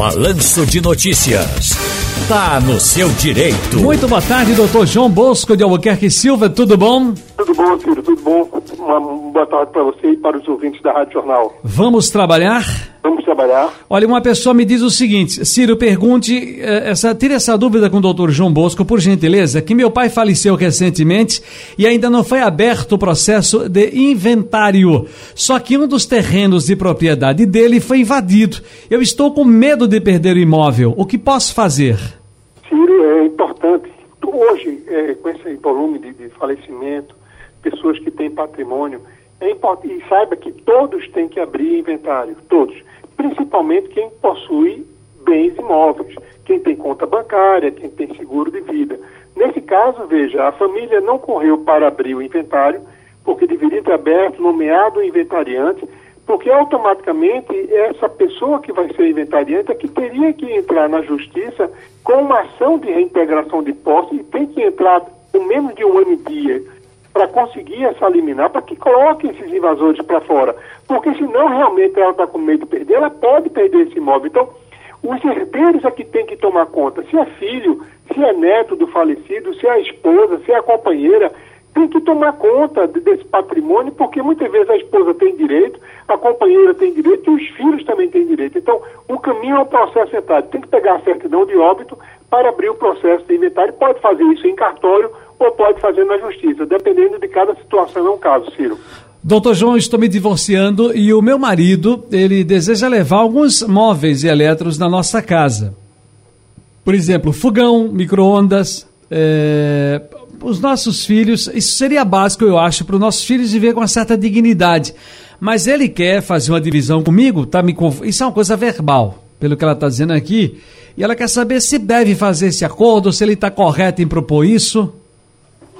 Balanço de Notícias. Tá no seu direito. Muito boa tarde, doutor João Bosco de Albuquerque Silva, tudo bom? Tudo bom, Ciro, tudo bom? Uma boa tarde para você e para os ouvintes da Rádio Jornal. Vamos trabalhar? Vamos trabalhar. Olha, uma pessoa me diz o seguinte, Ciro, pergunte, eh, essa, tire essa dúvida com o doutor João Bosco, por gentileza, que meu pai faleceu recentemente e ainda não foi aberto o processo de inventário. Só que um dos terrenos de propriedade dele foi invadido. Eu estou com medo de perder o imóvel. O que posso fazer? Ciro, é importante. Hoje, é, com esse volume de, de falecimento, pessoas que têm patrimônio, é e saiba que todos têm que abrir inventário, todos. Principalmente quem possui bens imóveis, quem tem conta bancária, quem tem seguro de vida. Nesse caso, veja, a família não correu para abrir o inventário, porque deveria ter aberto, nomeado o inventariante, porque automaticamente essa pessoa que vai ser inventariante é que teria que entrar na justiça com uma ação de reintegração de posse e tem que entrar com menos de um ano e dia para conseguir essa liminar, para que coloque esses invasores para fora. Porque senão realmente ela está com medo de perder, ela pode perder esse imóvel. Então, os herdeiros é que tem que tomar conta. Se é filho, se é neto do falecido, se é a esposa, se é a companheira, tem que tomar conta desse patrimônio, porque muitas vezes a esposa tem direito, a companheira tem direito e os filhos também têm direito. Então, o caminho é o processo inventário. Tem que pegar a certidão de óbito para abrir o processo de inventário. Pode fazer isso em cartório ou pode fazer na justiça, dependendo de cada situação, é um caso, Ciro. Doutor João, estou me divorciando e o meu marido, ele deseja levar alguns móveis e eletros na nossa casa. Por exemplo, fogão, micro-ondas, é, os nossos filhos, isso seria básico, eu acho, para os nossos filhos viver com uma certa dignidade. Mas ele quer fazer uma divisão comigo, tá me conf... isso é uma coisa verbal, pelo que ela está dizendo aqui, e ela quer saber se deve fazer esse acordo, se ele está correto em propor isso.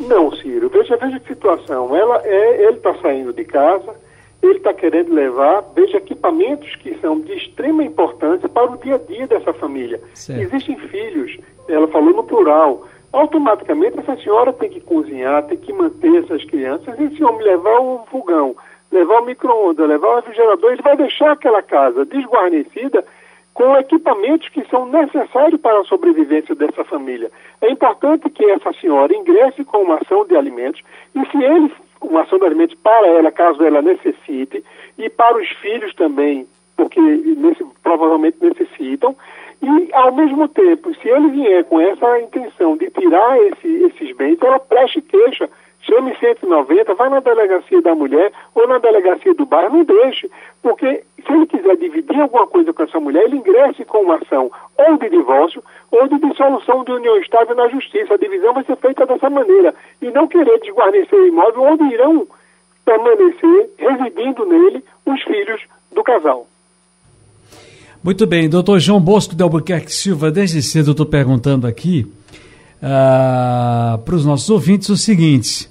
Não, Ciro, veja, veja que situação. Ela é, ele está saindo de casa, ele está querendo levar, veja, equipamentos que são de extrema importância para o dia a dia dessa família. Certo. Existem filhos, ela falou no plural, automaticamente essa senhora tem que cozinhar, tem que manter essas crianças, e esse homem levar um fogão, levar o micro-ondas, levar o refrigerador, ele vai deixar aquela casa desguarnecida com equipamentos que são necessários para a sobrevivência dessa família. É importante que essa senhora ingresse com uma ação de alimentos e se ele, uma ação de alimentos para ela, caso ela necessite, e para os filhos também, porque nesse, provavelmente necessitam, e, ao mesmo tempo, se ele vier com essa intenção de tirar esse, esses bens, ela preste queixa. Chame 190, vai na delegacia da mulher ou na delegacia do bairro, não deixe. Porque se ele quiser dividir alguma coisa com essa mulher, ele ingresse com uma ação ou de divórcio ou de dissolução de união estável na justiça. A divisão vai ser feita dessa maneira. E não querer desguarnecer o imóvel onde irão permanecer, residindo nele, os filhos do casal. Muito bem, doutor João Bosco de Albuquerque Silva, desde cedo eu estou perguntando aqui uh, para os nossos ouvintes o seguinte.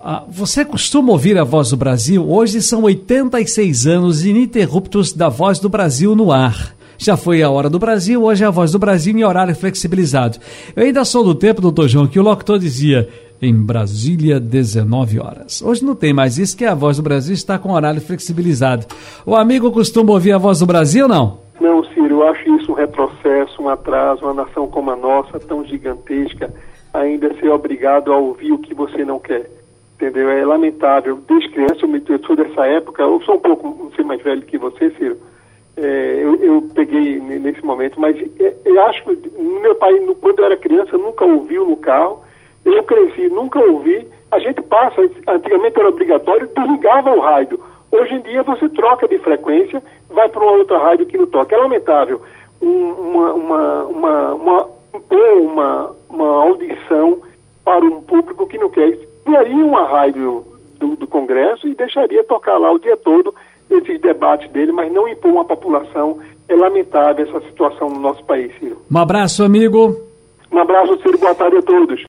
Uh, você costuma ouvir a Voz do Brasil? Hoje são 86 anos ininterruptos da Voz do Brasil no ar. Já foi a Hora do Brasil, hoje é a Voz do Brasil em horário flexibilizado. Eu ainda sou do tempo, doutor João, que o locutor dizia em Brasília, 19 horas. Hoje não tem mais isso, que a Voz do Brasil está com horário flexibilizado. O amigo costuma ouvir a Voz do Brasil, não? Não, Ciro, eu acho isso um retrocesso, um atraso, uma nação como a nossa, tão gigantesca, ainda ser obrigado a ouvir o que você não quer. Entendeu? É lamentável. Desde criança, eu, sou dessa época, eu sou um pouco, sei mais velho que você, Ciro. É, eu, eu, peguei nesse momento, mas é, eu acho que meu pai, quando eu era criança, nunca ouviu no carro. Eu cresci, nunca ouvi. A gente passa, antigamente era obrigatório, desligava o rádio. Hoje em dia você troca de frequência, vai para uma outra rádio que não toca. É lamentável um, uma, uma, uma, uma, uma, uma audição para um público que não quer. Criaria uma rádio do, do Congresso e deixaria tocar lá o dia todo esses debates dele, mas não impor uma população. É lamentável essa situação no nosso país, Ciro. Um abraço, amigo. Um abraço, Ciro. Boa tarde a todos.